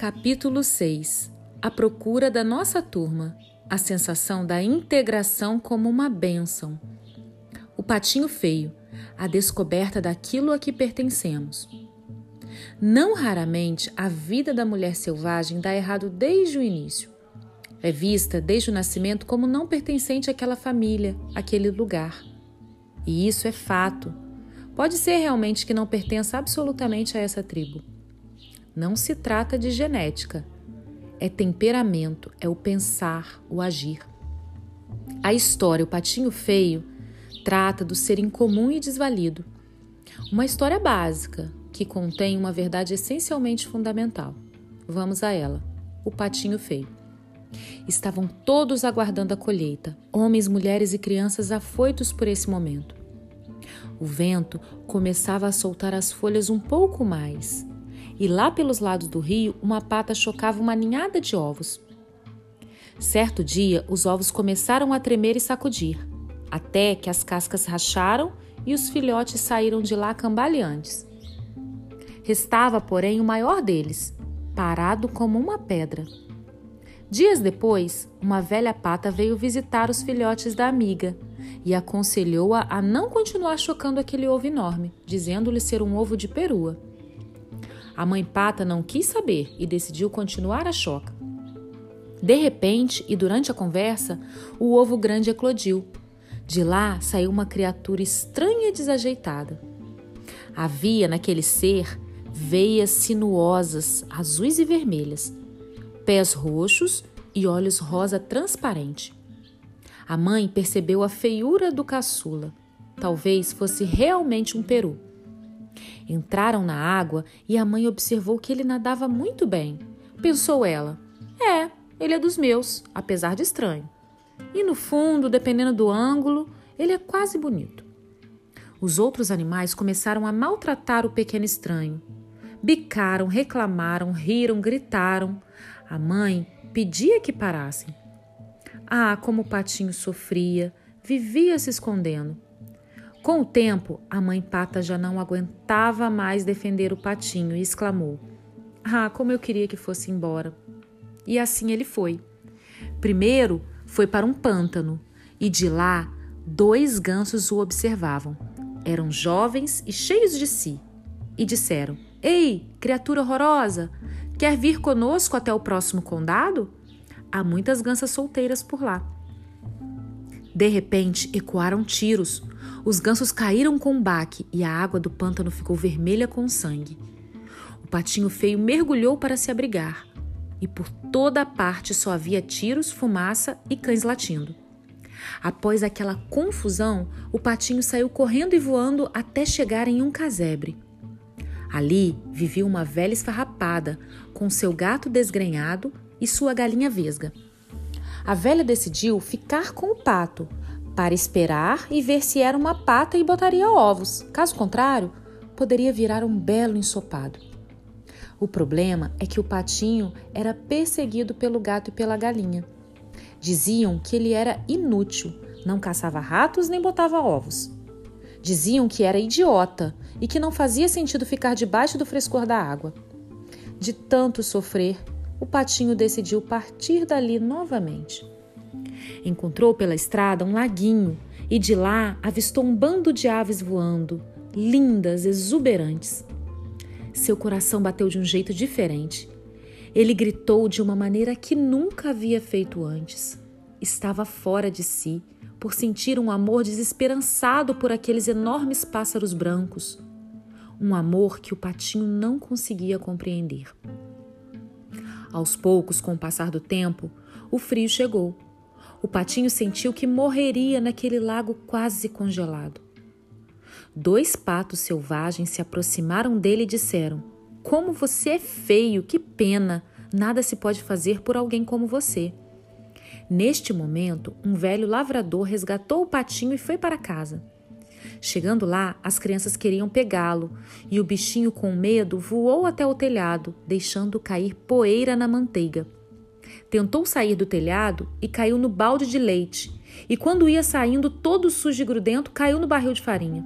Capítulo 6 A procura da nossa turma. A sensação da integração como uma bênção. O patinho feio. A descoberta daquilo a que pertencemos. Não raramente a vida da mulher selvagem dá errado desde o início. É vista desde o nascimento como não pertencente àquela família, àquele lugar. E isso é fato. Pode ser realmente que não pertença absolutamente a essa tribo. Não se trata de genética. É temperamento, é o pensar, o agir. A história O Patinho Feio trata do ser incomum e desvalido. Uma história básica que contém uma verdade essencialmente fundamental. Vamos a ela. O Patinho Feio. Estavam todos aguardando a colheita, homens, mulheres e crianças afoitos por esse momento. O vento começava a soltar as folhas um pouco mais e lá pelos lados do rio uma pata chocava uma ninhada de ovos. Certo dia, os ovos começaram a tremer e sacudir, até que as cascas racharam e os filhotes saíram de lá cambaleantes. Restava, porém, o maior deles, parado como uma pedra. Dias depois, uma velha pata veio visitar os filhotes da amiga e aconselhou-a a não continuar chocando aquele ovo enorme, dizendo-lhe ser um ovo de perua. A mãe pata não quis saber e decidiu continuar a choca. De repente, e durante a conversa, o ovo grande eclodiu. De lá saiu uma criatura estranha e desajeitada. Havia naquele ser veias sinuosas, azuis e vermelhas, pés roxos e olhos rosa transparente. A mãe percebeu a feiura do caçula. Talvez fosse realmente um peru. Entraram na água e a mãe observou que ele nadava muito bem. Pensou ela: É, ele é dos meus, apesar de estranho. E no fundo, dependendo do ângulo, ele é quase bonito. Os outros animais começaram a maltratar o pequeno estranho. Bicaram, reclamaram, riram, gritaram. A mãe pedia que parassem. Ah, como o patinho sofria, vivia se escondendo. Com o tempo, a mãe pata já não aguentava mais defender o patinho e exclamou: Ah, como eu queria que fosse embora. E assim ele foi. Primeiro foi para um pântano e de lá dois gansos o observavam. Eram jovens e cheios de si e disseram: Ei, criatura horrorosa, quer vir conosco até o próximo condado? Há muitas gansas solteiras por lá. De repente ecoaram tiros. Os gansos caíram com um baque e a água do pântano ficou vermelha com sangue. O patinho feio mergulhou para se abrigar e por toda a parte só havia tiros, fumaça e cães latindo. Após aquela confusão, o patinho saiu correndo e voando até chegar em um casebre. Ali vivia uma velha esfarrapada, com seu gato desgrenhado e sua galinha vesga. A velha decidiu ficar com o pato para esperar e ver se era uma pata e botaria ovos. Caso contrário, poderia virar um belo ensopado. O problema é que o patinho era perseguido pelo gato e pela galinha. Diziam que ele era inútil, não caçava ratos nem botava ovos. Diziam que era idiota e que não fazia sentido ficar debaixo do frescor da água. De tanto sofrer, o patinho decidiu partir dali novamente. Encontrou pela estrada um laguinho e de lá avistou um bando de aves voando, lindas, exuberantes. Seu coração bateu de um jeito diferente. Ele gritou de uma maneira que nunca havia feito antes. Estava fora de si por sentir um amor desesperançado por aqueles enormes pássaros brancos. Um amor que o patinho não conseguia compreender. Aos poucos, com o passar do tempo, o frio chegou. O patinho sentiu que morreria naquele lago quase congelado. Dois patos selvagens se aproximaram dele e disseram: Como você é feio, que pena! Nada se pode fazer por alguém como você. Neste momento, um velho lavrador resgatou o patinho e foi para casa. Chegando lá, as crianças queriam pegá-lo e o bichinho, com medo, voou até o telhado, deixando cair poeira na manteiga. Tentou sair do telhado e caiu no balde de leite, e quando ia saindo, todo sujo e grudento, caiu no barril de farinha.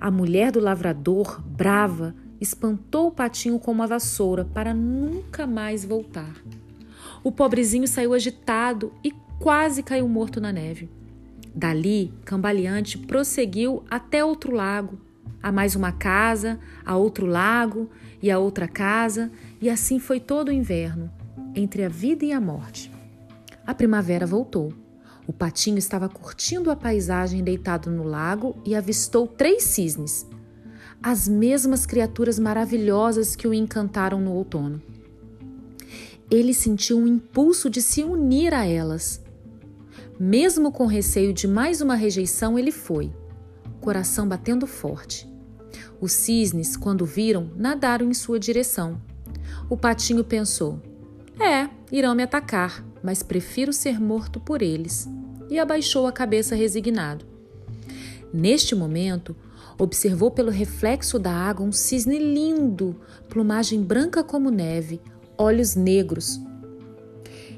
A mulher do lavrador, brava, espantou o patinho com uma vassoura para nunca mais voltar. O pobrezinho saiu agitado e quase caiu morto na neve. Dali, cambaleante, prosseguiu até outro lago, a mais uma casa, a outro lago e a outra casa, e assim foi todo o inverno, entre a vida e a morte. A primavera voltou. O patinho estava curtindo a paisagem deitado no lago e avistou três cisnes, as mesmas criaturas maravilhosas que o encantaram no outono. Ele sentiu um impulso de se unir a elas. Mesmo com receio de mais uma rejeição, ele foi, coração batendo forte. Os cisnes, quando viram, nadaram em sua direção. O patinho pensou: É, irão me atacar, mas prefiro ser morto por eles. E abaixou a cabeça resignado. Neste momento, observou pelo reflexo da água um cisne lindo, plumagem branca como neve, olhos negros.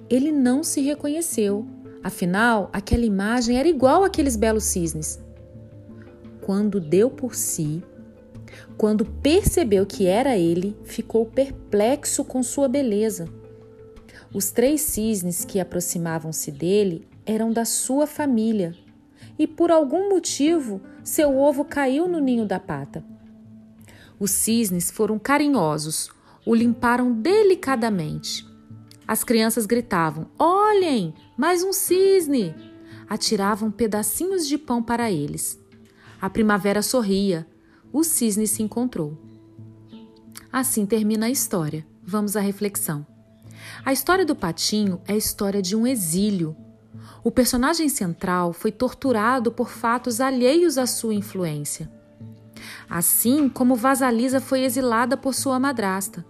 Ele não se reconheceu, afinal, aquela imagem era igual àqueles belos cisnes. Quando deu por si, quando percebeu que era ele, ficou perplexo com sua beleza. Os três cisnes que aproximavam-se dele eram da sua família, e por algum motivo seu ovo caiu no ninho da pata. Os cisnes foram carinhosos, o limparam delicadamente. As crianças gritavam: Olhem, mais um cisne! Atiravam pedacinhos de pão para eles. A primavera sorria. O cisne se encontrou. Assim termina a história. Vamos à reflexão. A história do patinho é a história de um exílio. O personagem central foi torturado por fatos alheios à sua influência. Assim como Vasalisa foi exilada por sua madrasta.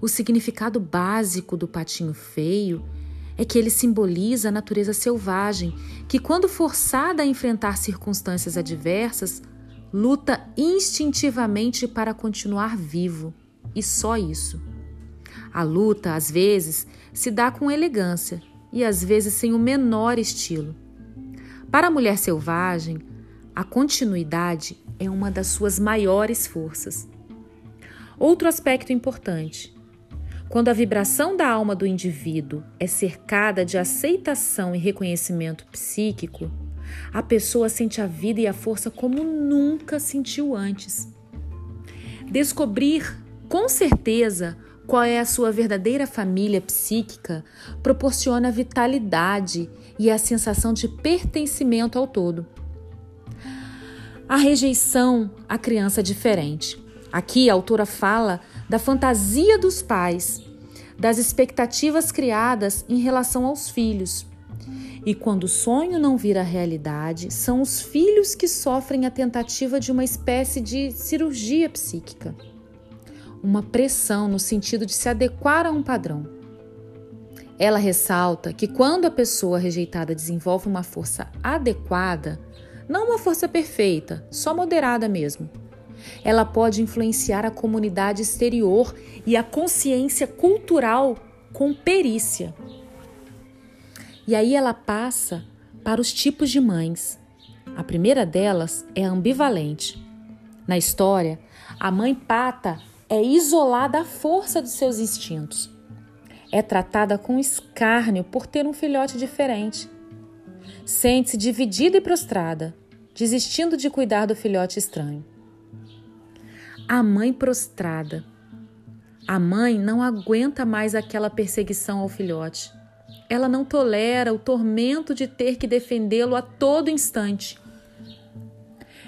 O significado básico do patinho feio é que ele simboliza a natureza selvagem, que, quando forçada a enfrentar circunstâncias adversas, luta instintivamente para continuar vivo, e só isso. A luta, às vezes, se dá com elegância e às vezes sem o menor estilo. Para a mulher selvagem, a continuidade é uma das suas maiores forças. Outro aspecto importante: quando a vibração da alma do indivíduo é cercada de aceitação e reconhecimento psíquico, a pessoa sente a vida e a força como nunca sentiu antes. Descobrir com certeza qual é a sua verdadeira família psíquica proporciona vitalidade e a sensação de pertencimento ao todo. A rejeição à criança diferente. Aqui a autora fala da fantasia dos pais, das expectativas criadas em relação aos filhos. E quando o sonho não vira realidade, são os filhos que sofrem a tentativa de uma espécie de cirurgia psíquica. Uma pressão no sentido de se adequar a um padrão. Ela ressalta que quando a pessoa rejeitada desenvolve uma força adequada, não uma força perfeita, só moderada mesmo, ela pode influenciar a comunidade exterior e a consciência cultural com perícia. E aí ela passa para os tipos de mães. A primeira delas é ambivalente. Na história, a mãe pata é isolada à força dos seus instintos. É tratada com escárnio por ter um filhote diferente. Sente-se dividida e prostrada, desistindo de cuidar do filhote estranho a mãe prostrada. A mãe não aguenta mais aquela perseguição ao filhote. Ela não tolera o tormento de ter que defendê-lo a todo instante.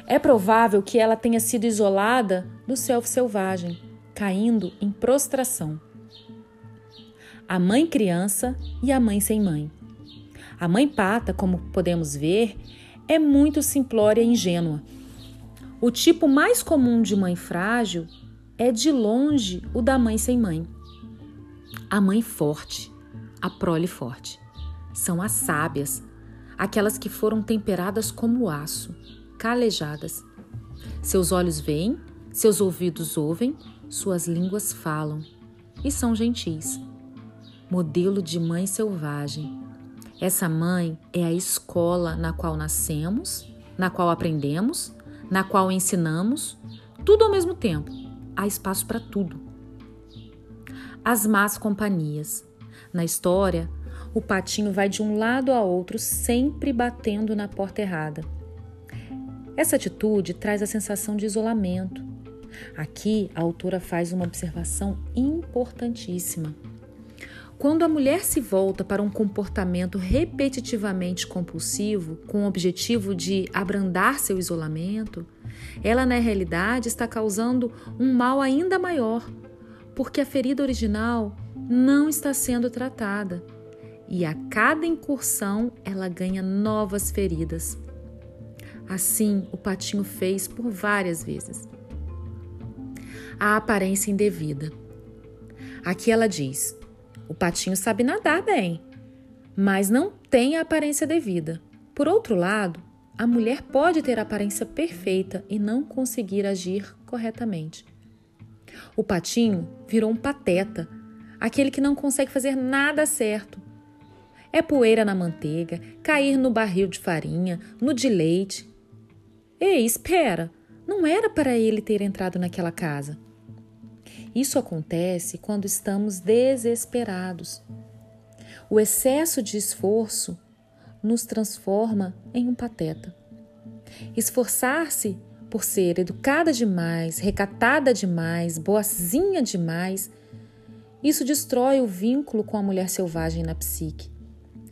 É provável que ela tenha sido isolada do self selvagem, caindo em prostração. A mãe criança e a mãe sem mãe. A mãe pata, como podemos ver, é muito simplória e ingênua o tipo mais comum de mãe frágil é de longe o da mãe sem mãe. A mãe forte, a prole forte, são as sábias, aquelas que foram temperadas como aço, calejadas. Seus olhos veem, seus ouvidos ouvem, suas línguas falam e são gentis. Modelo de mãe selvagem. Essa mãe é a escola na qual nascemos, na qual aprendemos na qual ensinamos tudo ao mesmo tempo, há espaço para tudo. As más companhias. Na história, o patinho vai de um lado a outro, sempre batendo na porta errada. Essa atitude traz a sensação de isolamento. Aqui, a autora faz uma observação importantíssima. Quando a mulher se volta para um comportamento repetitivamente compulsivo, com o objetivo de abrandar seu isolamento, ela na realidade está causando um mal ainda maior, porque a ferida original não está sendo tratada e a cada incursão ela ganha novas feridas. Assim, o patinho fez por várias vezes. A aparência indevida. Aqui ela diz: o patinho sabe nadar bem, mas não tem a aparência devida. Por outro lado, a mulher pode ter a aparência perfeita e não conseguir agir corretamente. O patinho virou um pateta, aquele que não consegue fazer nada certo. É poeira na manteiga, cair no barril de farinha, no de leite. Ei, espera! Não era para ele ter entrado naquela casa. Isso acontece quando estamos desesperados. O excesso de esforço nos transforma em um pateta. Esforçar-se por ser educada demais, recatada demais, boazinha demais, isso destrói o vínculo com a mulher selvagem na psique.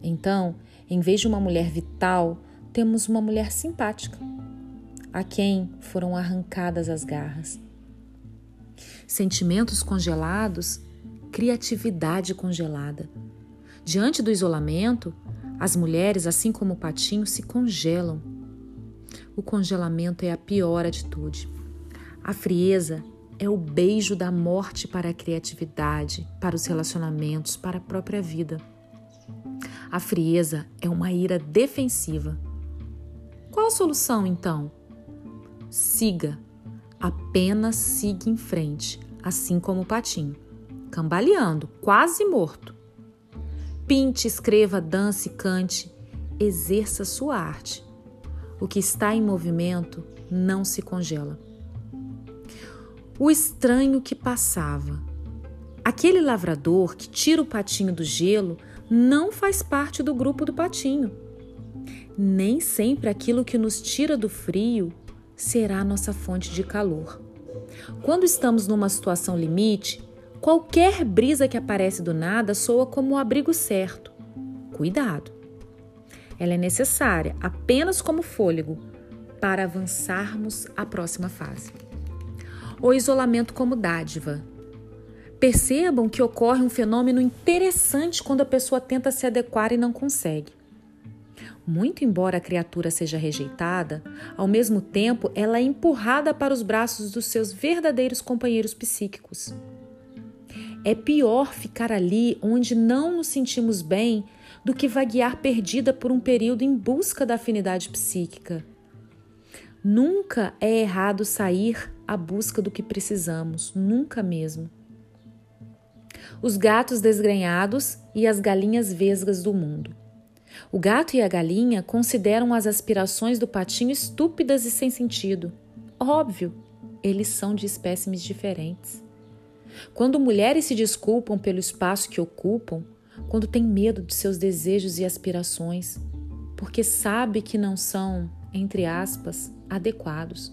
Então, em vez de uma mulher vital, temos uma mulher simpática, a quem foram arrancadas as garras. Sentimentos congelados, criatividade congelada. Diante do isolamento, as mulheres, assim como o patinho, se congelam. O congelamento é a pior atitude. A frieza é o beijo da morte para a criatividade, para os relacionamentos, para a própria vida. A frieza é uma ira defensiva. Qual a solução então? Siga, apenas siga em frente, assim como o patinho, cambaleando, quase morto. Pinte, escreva, dance, cante, exerça sua arte. O que está em movimento não se congela. O estranho que passava. Aquele lavrador que tira o patinho do gelo não faz parte do grupo do patinho. Nem sempre aquilo que nos tira do frio será nossa fonte de calor. Quando estamos numa situação limite, Qualquer brisa que aparece do nada soa como o abrigo certo. Cuidado! Ela é necessária apenas como fôlego para avançarmos à próxima fase. O isolamento como dádiva. Percebam que ocorre um fenômeno interessante quando a pessoa tenta se adequar e não consegue. Muito embora a criatura seja rejeitada, ao mesmo tempo ela é empurrada para os braços dos seus verdadeiros companheiros psíquicos. É pior ficar ali onde não nos sentimos bem do que vaguear perdida por um período em busca da afinidade psíquica. Nunca é errado sair à busca do que precisamos, nunca mesmo. Os gatos desgrenhados e as galinhas vesgas do mundo. O gato e a galinha consideram as aspirações do patinho estúpidas e sem sentido. Óbvio, eles são de espécimes diferentes. Quando mulheres se desculpam pelo espaço que ocupam, quando têm medo de seus desejos e aspirações, porque sabe que não são, entre aspas, adequados.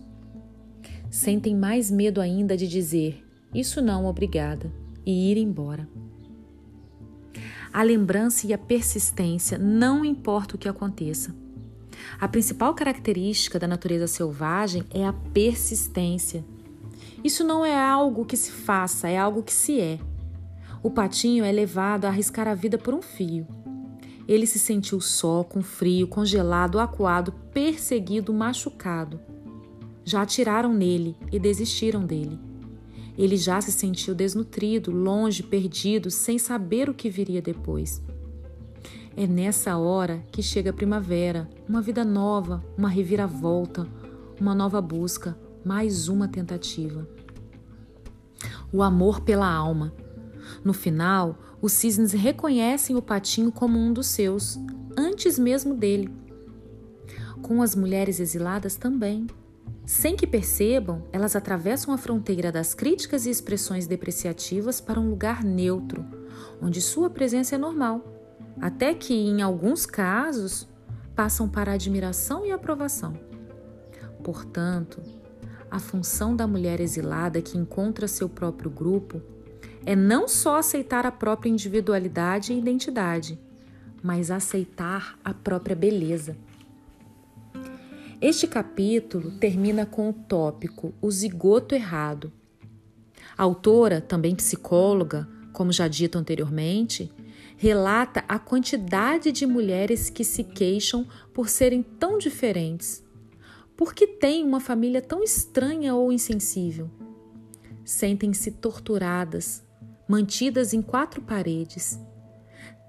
Sentem mais medo ainda de dizer isso não, obrigada, e ir embora. A lembrança e a persistência não importa o que aconteça. A principal característica da natureza selvagem é a persistência isso não é algo que se faça, é algo que se é. O patinho é levado a arriscar a vida por um fio. Ele se sentiu só, com frio, congelado, acuado, perseguido, machucado. Já atiraram nele e desistiram dele. Ele já se sentiu desnutrido, longe, perdido, sem saber o que viria depois. É nessa hora que chega a primavera, uma vida nova, uma reviravolta, uma nova busca, mais uma tentativa. O amor pela alma. No final, os cisnes reconhecem o patinho como um dos seus, antes mesmo dele. Com as mulheres exiladas também. Sem que percebam, elas atravessam a fronteira das críticas e expressões depreciativas para um lugar neutro, onde sua presença é normal, até que, em alguns casos, passam para admiração e aprovação. Portanto, a função da mulher exilada que encontra seu próprio grupo é não só aceitar a própria individualidade e identidade, mas aceitar a própria beleza. Este capítulo termina com o tópico O zigoto errado. A autora, também psicóloga, como já dito anteriormente, relata a quantidade de mulheres que se queixam por serem tão diferentes. Por que têm uma família tão estranha ou insensível? Sentem-se torturadas, mantidas em quatro paredes.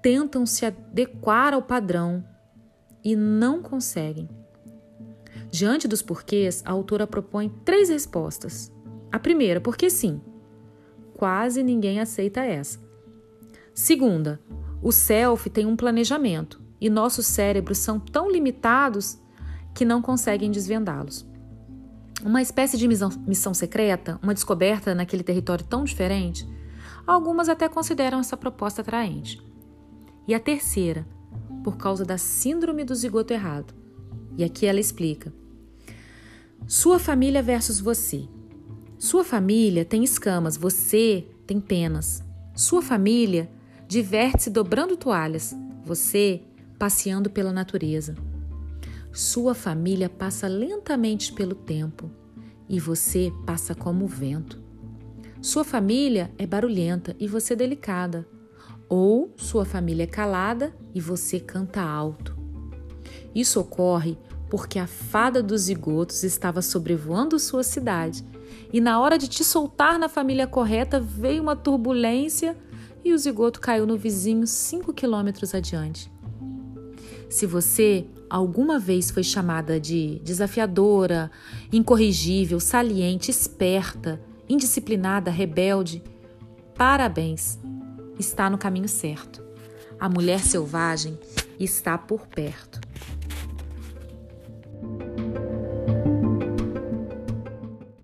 Tentam se adequar ao padrão e não conseguem. Diante dos porquês, a autora propõe três respostas. A primeira, porque sim. Quase ninguém aceita essa. Segunda, o self tem um planejamento e nossos cérebros são tão limitados que não conseguem desvendá-los. Uma espécie de missão, missão secreta, uma descoberta naquele território tão diferente, algumas até consideram essa proposta atraente. E a terceira, por causa da síndrome do zigoto errado. E aqui ela explica. Sua família versus você. Sua família tem escamas, você tem penas. Sua família diverte-se dobrando toalhas, você passeando pela natureza. Sua família passa lentamente pelo tempo e você passa como o vento. Sua família é barulhenta e você delicada. Ou sua família é calada e você canta alto. Isso ocorre porque a fada dos zigotos estava sobrevoando sua cidade e na hora de te soltar na família correta veio uma turbulência e o zigoto caiu no vizinho cinco quilômetros adiante. Se você alguma vez foi chamada de desafiadora, incorrigível, saliente, esperta, indisciplinada, rebelde, parabéns, está no caminho certo. A mulher selvagem está por perto.